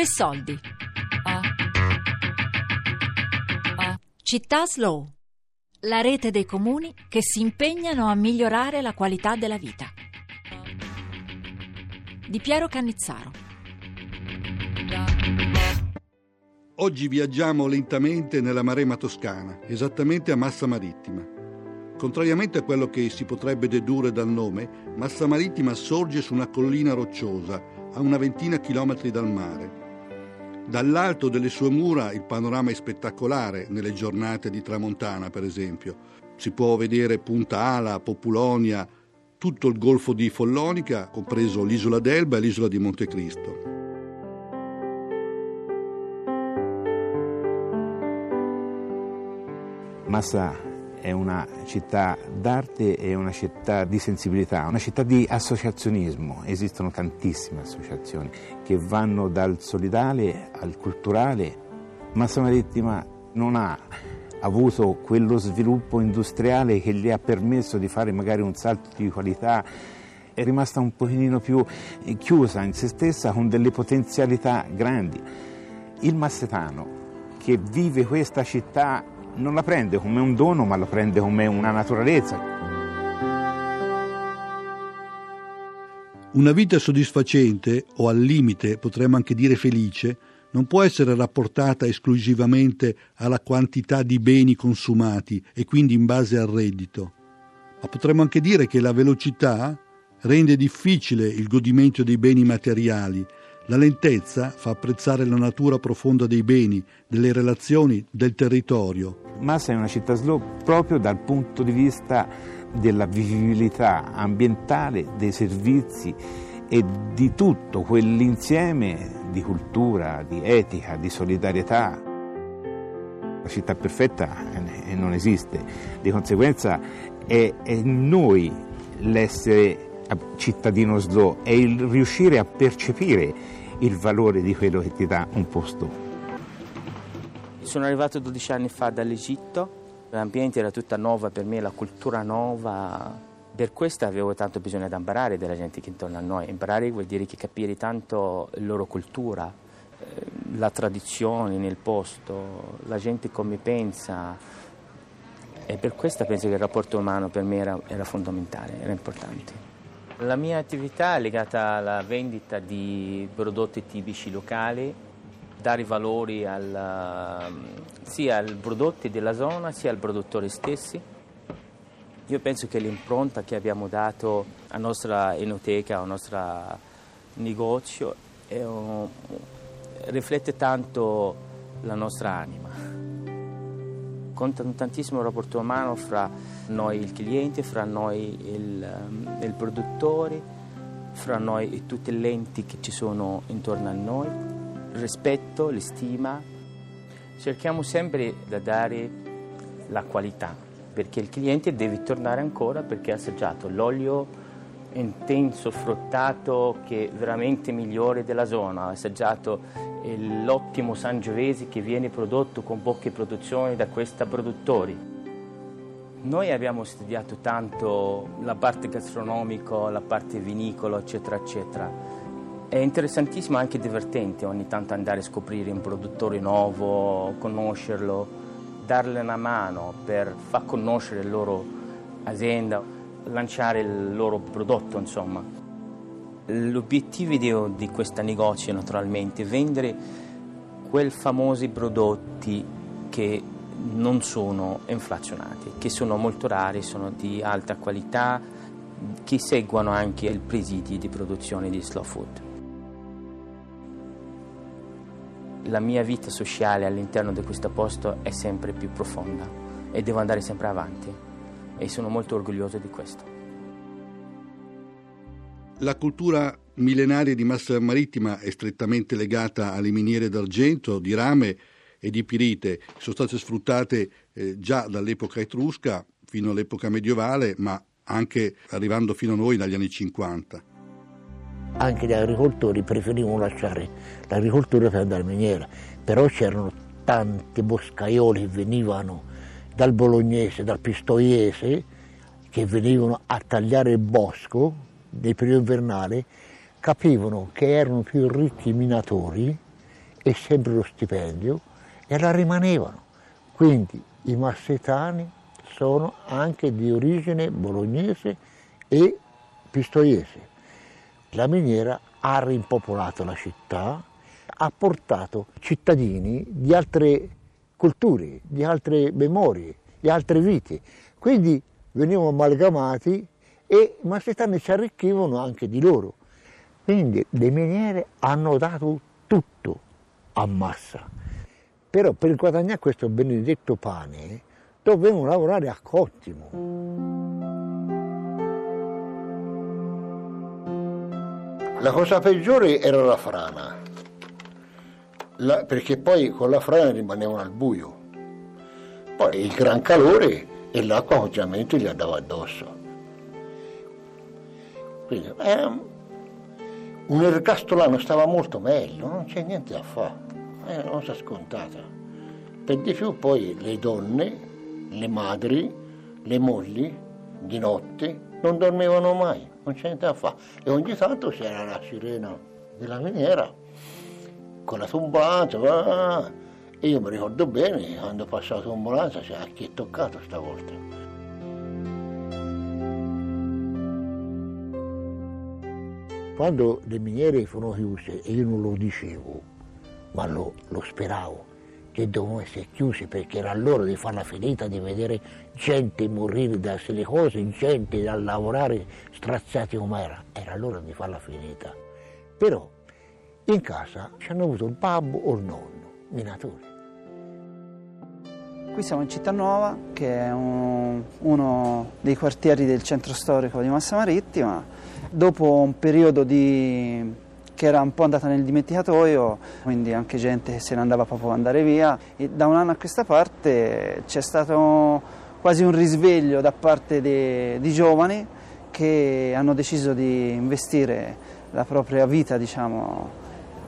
Tre soldi. Città Slow. La rete dei comuni che si impegnano a migliorare la qualità della vita. Di Piero Cannizzaro. Oggi viaggiamo lentamente nella Marema toscana, esattamente a Massa Marittima. Contrariamente a quello che si potrebbe dedurre dal nome, Massa Marittima sorge su una collina rocciosa, a una ventina chilometri dal mare. Dall'alto delle sue mura il panorama è spettacolare nelle giornate di tramontana, per esempio. Si può vedere Punta Ala, Populonia, tutto il golfo di Follonica, compreso l'isola d'Elba e l'isola di Montecristo. Massa è una città d'arte e una città di sensibilità, una città di associazionismo. Esistono tantissime associazioni che vanno dal solidale al culturale. Massa Marittima non ha avuto quello sviluppo industriale che gli ha permesso di fare magari un salto di qualità è rimasta un pochino più chiusa in se stessa con delle potenzialità grandi. Il massetano che vive questa città non la prende come un dono, ma la prende come una naturalezza. Una vita soddisfacente, o al limite potremmo anche dire felice, non può essere rapportata esclusivamente alla quantità di beni consumati e quindi in base al reddito. Ma potremmo anche dire che la velocità rende difficile il godimento dei beni materiali la lentezza fa apprezzare la natura profonda dei beni, delle relazioni, del territorio. Massa è una città slow proprio dal punto di vista della vivibilità ambientale, dei servizi e di tutto quell'insieme di cultura, di etica, di solidarietà. La città perfetta non esiste, di conseguenza è, è noi l'essere cittadino slow, è il riuscire a percepire il valore di quello che ti dà un posto. Sono arrivato 12 anni fa dall'Egitto, l'ambiente era tutta nuova per me, la cultura nuova. Per questo avevo tanto bisogno di imparare dalla gente che intorno a noi. Imparare vuol dire che capire tanto la loro cultura, eh, la tradizione nel posto, la gente come pensa. E per questo penso che il rapporto umano per me era, era fondamentale, era importante. La mia attività è legata alla vendita di prodotti tipici locali, dare valori al, sia ai prodotti della zona sia ai produttori stessi. Io penso che l'impronta che abbiamo dato alla nostra enoteca, al nostro negozio, un, riflette tanto la nostra anima conta tantissimo il rapporto umano fra noi il cliente, fra noi il, ehm, il produttore, fra noi e tutte le lenti che ci sono intorno a noi, il rispetto, l'estima. Cerchiamo sempre di dare la qualità, perché il cliente deve tornare ancora perché ha assaggiato l'olio intenso, fruttato, che è veramente migliore della zona, ha assaggiato l'ottimo Sangiovese che viene prodotto con poche produzioni da questi produttori. Noi abbiamo studiato tanto la parte gastronomica, la parte vinicolo, eccetera, eccetera. È interessantissimo e anche divertente ogni tanto andare a scoprire un produttore nuovo, conoscerlo, dargli una mano per far conoscere la loro azienda, lanciare il loro prodotto, insomma. L'obiettivo di, questo negozio naturalmente è vendere quei famosi prodotti che non sono inflazionati, che sono molto rari, sono di alta qualità, che seguono anche i presidi di produzione di slow food. La mia vita sociale all'interno di questo posto è sempre più profonda e devo andare sempre avanti e sono molto orgoglioso di questo. La cultura millenaria di Massa Marittima è strettamente legata alle miniere d'argento, di rame e di pirite, che sono state sfruttate eh, già dall'epoca etrusca fino all'epoca medievale, ma anche arrivando fino a noi dagli anni 50. Anche gli agricoltori preferivano lasciare l'agricoltura per andare in miniera, però c'erano tanti boscaioli che venivano dal bolognese, dal pistoiese, che venivano a tagliare il bosco del periodo invernale capivano che erano più ricchi i minatori e sempre lo stipendio e la rimanevano. Quindi i massetani sono anche di origine bolognese e pistoiese. La miniera ha rimpopolato la città, ha portato cittadini di altre culture, di altre memorie, di altre vite. Quindi venivano amalgamati e i massetani si arricchivano anche di loro. Quindi le miniere hanno dato tutto a Massa. Però per guadagnare questo benedetto pane dovevano lavorare a cottimo. La cosa peggiore era la frana, la, perché poi con la frana rimanevano al buio. Poi il gran calore e l'acqua ovviamente gli andava addosso. Quindi eh, un ergastolano stava molto meglio, non c'è niente da fare, è una cosa scontata. Per di più poi le donne le madri, le mogli, di notte non dormivano mai, non c'è niente da fare. E ogni tanto c'era la sirena della miniera con la tombolanza. E io mi ricordo bene, quando passò la tombolanza, cioè, a chi è toccato stavolta. Quando le miniere furono chiuse, e io non lo dicevo, ma lo, lo speravo, che dovevano essere chiusi perché era loro di fare la finita di vedere gente morire da silicose, gente da lavorare strazzati come era. Era loro di fare la finita. Però in casa ci hanno avuto il babbo o il nonno, minatori. Qui siamo in Città Nuova, che è un, uno dei quartieri del centro storico di Massa Marittima. Dopo un periodo di che era un po' andata nel dimenticatoio, quindi anche gente se ne andava proprio ad andare via. E da un anno a questa parte c'è stato quasi un risveglio da parte di giovani che hanno deciso di investire la propria vita diciamo,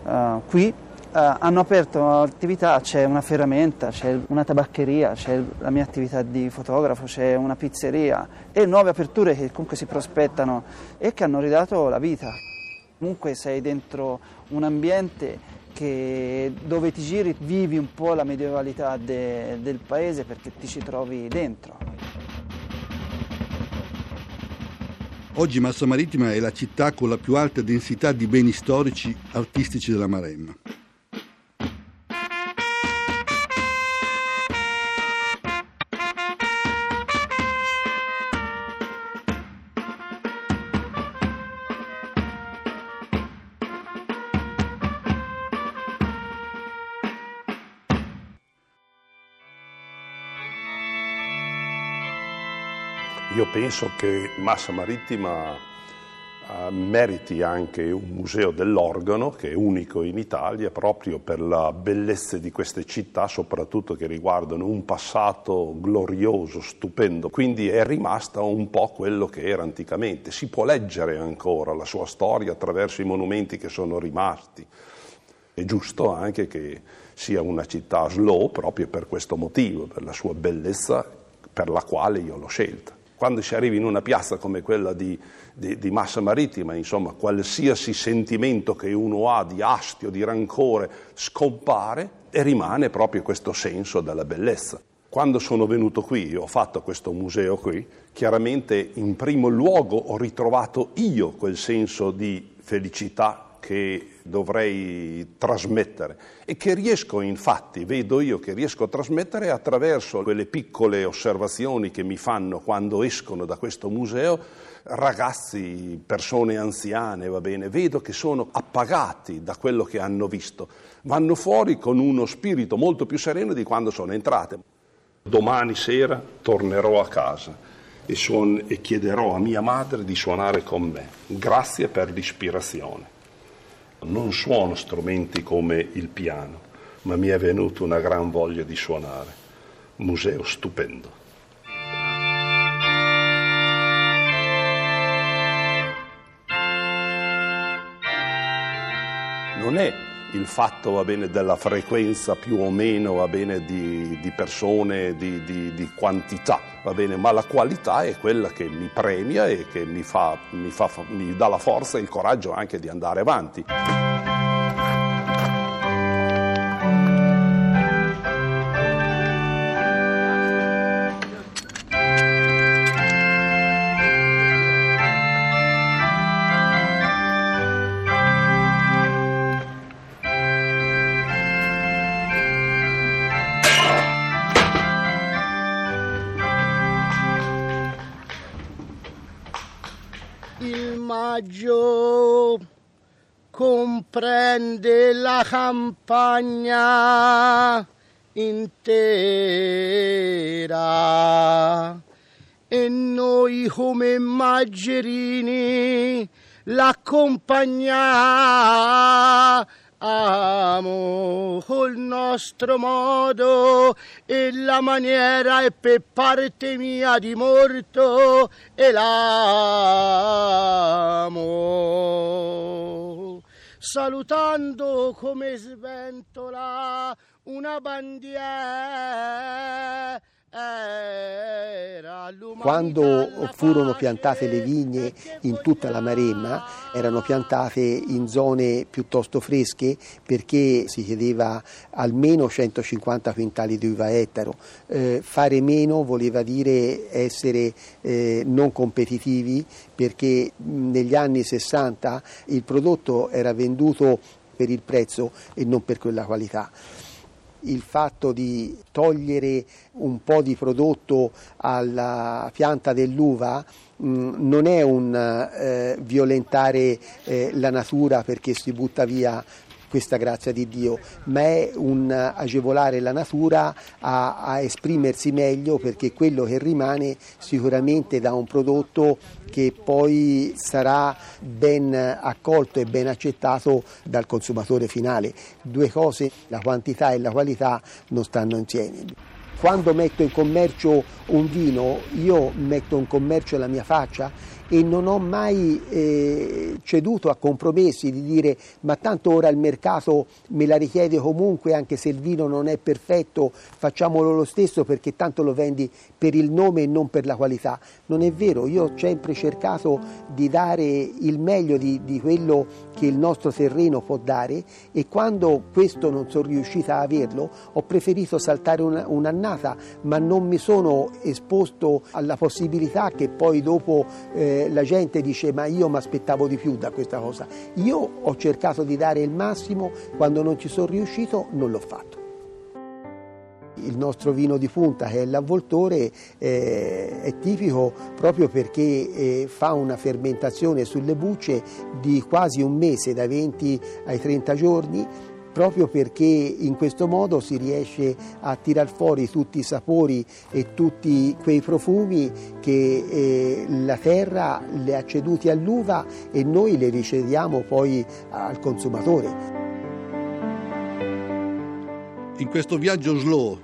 uh, qui. Uh, hanno aperto attività, c'è una ferramenta, c'è una tabaccheria, c'è la mia attività di fotografo, c'è una pizzeria e nuove aperture che comunque si prospettano e che hanno ridato la vita. Comunque sei dentro un ambiente che, dove ti giri vivi un po' la medievalità de, del paese perché ti ci trovi dentro. Oggi Massa Marittima è la città con la più alta densità di beni storici artistici della Maremma. Io penso che Massa Marittima uh, meriti anche un museo dell'organo che è unico in Italia proprio per la bellezza di queste città, soprattutto che riguardano un passato glorioso, stupendo. Quindi è rimasta un po' quello che era anticamente. Si può leggere ancora la sua storia attraverso i monumenti che sono rimasti. È giusto anche che sia una città slow proprio per questo motivo, per la sua bellezza per la quale io l'ho scelta quando si arriva in una piazza come quella di, di, di, Massa Marittima, insomma, qualsiasi sentimento che uno ha di astio, di rancore, scompare e rimane proprio questo senso della bellezza. Quando sono venuto qui, ho fatto questo museo qui, chiaramente in primo luogo ho ritrovato io quel senso di felicità che dovrei trasmettere e che riesco infatti, vedo io che riesco a trasmettere attraverso quelle piccole osservazioni che mi fanno quando escono da questo museo ragazzi, persone anziane, va bene, vedo che sono appagati da quello che hanno visto, vanno fuori con uno spirito molto più sereno di quando sono entrate. Domani sera tornerò a casa e, suon- e chiederò a mia madre di suonare con me. Grazie per l'ispirazione. Non suono strumenti come il piano, ma mi è venuta una gran voglia di suonare. Museo stupendo. Non è il fatto va bene, della frequenza più o meno va bene, di, di persone, di, di, di, quantità, va bene, ma la qualità è quella che mi premia e che mi, fa, mi, fa, mi dà la forza e il coraggio anche di andare avanti. Maggio. Comprende la campagna intera. E noi come maggerini l'accompagniamo col nostro modo e la maniera è per parte mia di morto e l'amo. Salutando come sventola una bandiera quando furono piantate le vigne in tutta la Maremma, erano piantate in zone piuttosto fresche perché si chiedeva almeno 150 quintali di uva ettaro. Eh, fare meno voleva dire essere eh, non competitivi perché negli anni 60 il prodotto era venduto per il prezzo e non per quella qualità il fatto di togliere un po' di prodotto alla pianta dell'uva mm, non è un eh, violentare eh, la natura perché si butta via questa grazia di Dio, ma è un agevolare la natura a, a esprimersi meglio perché quello che rimane sicuramente da un prodotto che poi sarà ben accolto e ben accettato dal consumatore finale. Due cose, la quantità e la qualità, non stanno insieme. Quando metto in commercio un vino, io metto in commercio la mia faccia e non ho mai eh, ceduto a compromessi di dire ma tanto ora il mercato me la richiede comunque anche se il vino non è perfetto, facciamolo lo stesso perché tanto lo vendi per il nome e non per la qualità. Non è vero, io ho sempre cercato di dare il meglio di, di quello che il nostro terreno può dare e quando questo non sono riuscita a averlo ho preferito saltare una, un'annata ma non mi sono esposto alla possibilità che poi dopo eh, la gente dice ma io mi aspettavo di più da questa cosa. Io ho cercato di dare il massimo, quando non ci sono riuscito non l'ho fatto. Il nostro vino di punta, che è l'avvoltore, eh, è tipico proprio perché eh, fa una fermentazione sulle bucce di quasi un mese, dai 20 ai 30 giorni, proprio perché in questo modo si riesce a tirar fuori tutti i sapori e tutti quei profumi che eh, la terra le ha ceduti all'uva e noi le ricediamo poi al consumatore. In questo viaggio slow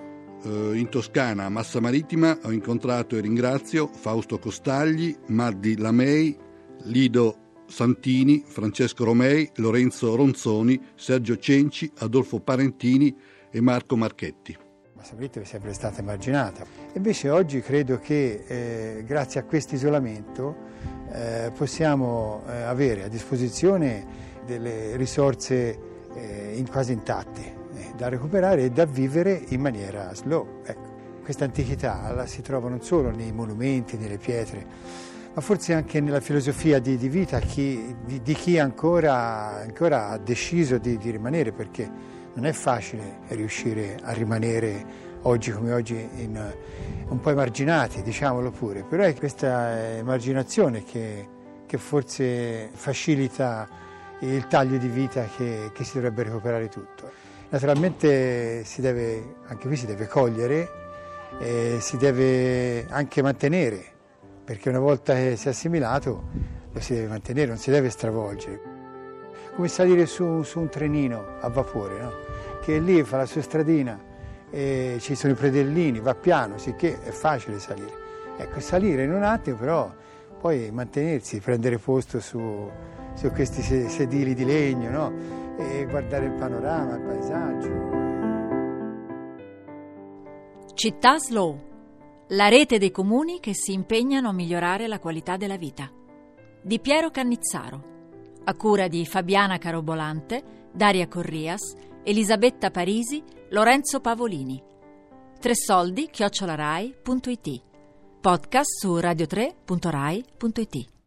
eh, in Toscana, a Massa Marittima, ho incontrato e ringrazio Fausto Costagli, Maddi Lamei, Lido Santini, Francesco Romei, Lorenzo Ronzoni, Sergio Cenci, Adolfo Parentini e Marco Marchetti. Massa Marittima è sempre stata immaginata. Invece oggi credo che eh, grazie a questo isolamento eh, possiamo eh, avere a disposizione delle risorse eh, in quasi intatte eh, da recuperare e da vivere in maniera slow. Ecco. Questa antichità la si trova non solo nei monumenti, nelle pietre, ma forse anche nella filosofia di, di vita chi, di, di, chi ancora, ancora ha deciso di, di, rimanere, perché non è facile riuscire a rimanere oggi come oggi in, un po' emarginati, diciamolo pure, però è questa emarginazione che, che forse facilita il taglio di vita che, che si dovrebbe recuperare tutto. Naturalmente deve, anche qui si deve cogliere, eh, si deve anche mantenere perché una volta che si è assimilato lo si deve mantenere, non si deve stravolgere. Come salire su, su un trenino a vapore, no? che lì fa la sua stradina, ci sono i predellini, va piano, sicché è facile salire. Ecco, salire in un attimo, però poi mantenersi, prendere posto su, su questi sedili di legno no? e guardare il panorama, il paesaggio. Città Slow la rete dei comuni che si impegnano a migliorare la qualità della vita. Di Piero Cannizzaro, a cura di Fabiana Carobolante, Daria Corrias, Elisabetta Parisi, Lorenzo Pavolini. Tre soldi chiocciolarai.it. Podcast su radio3.rai.it.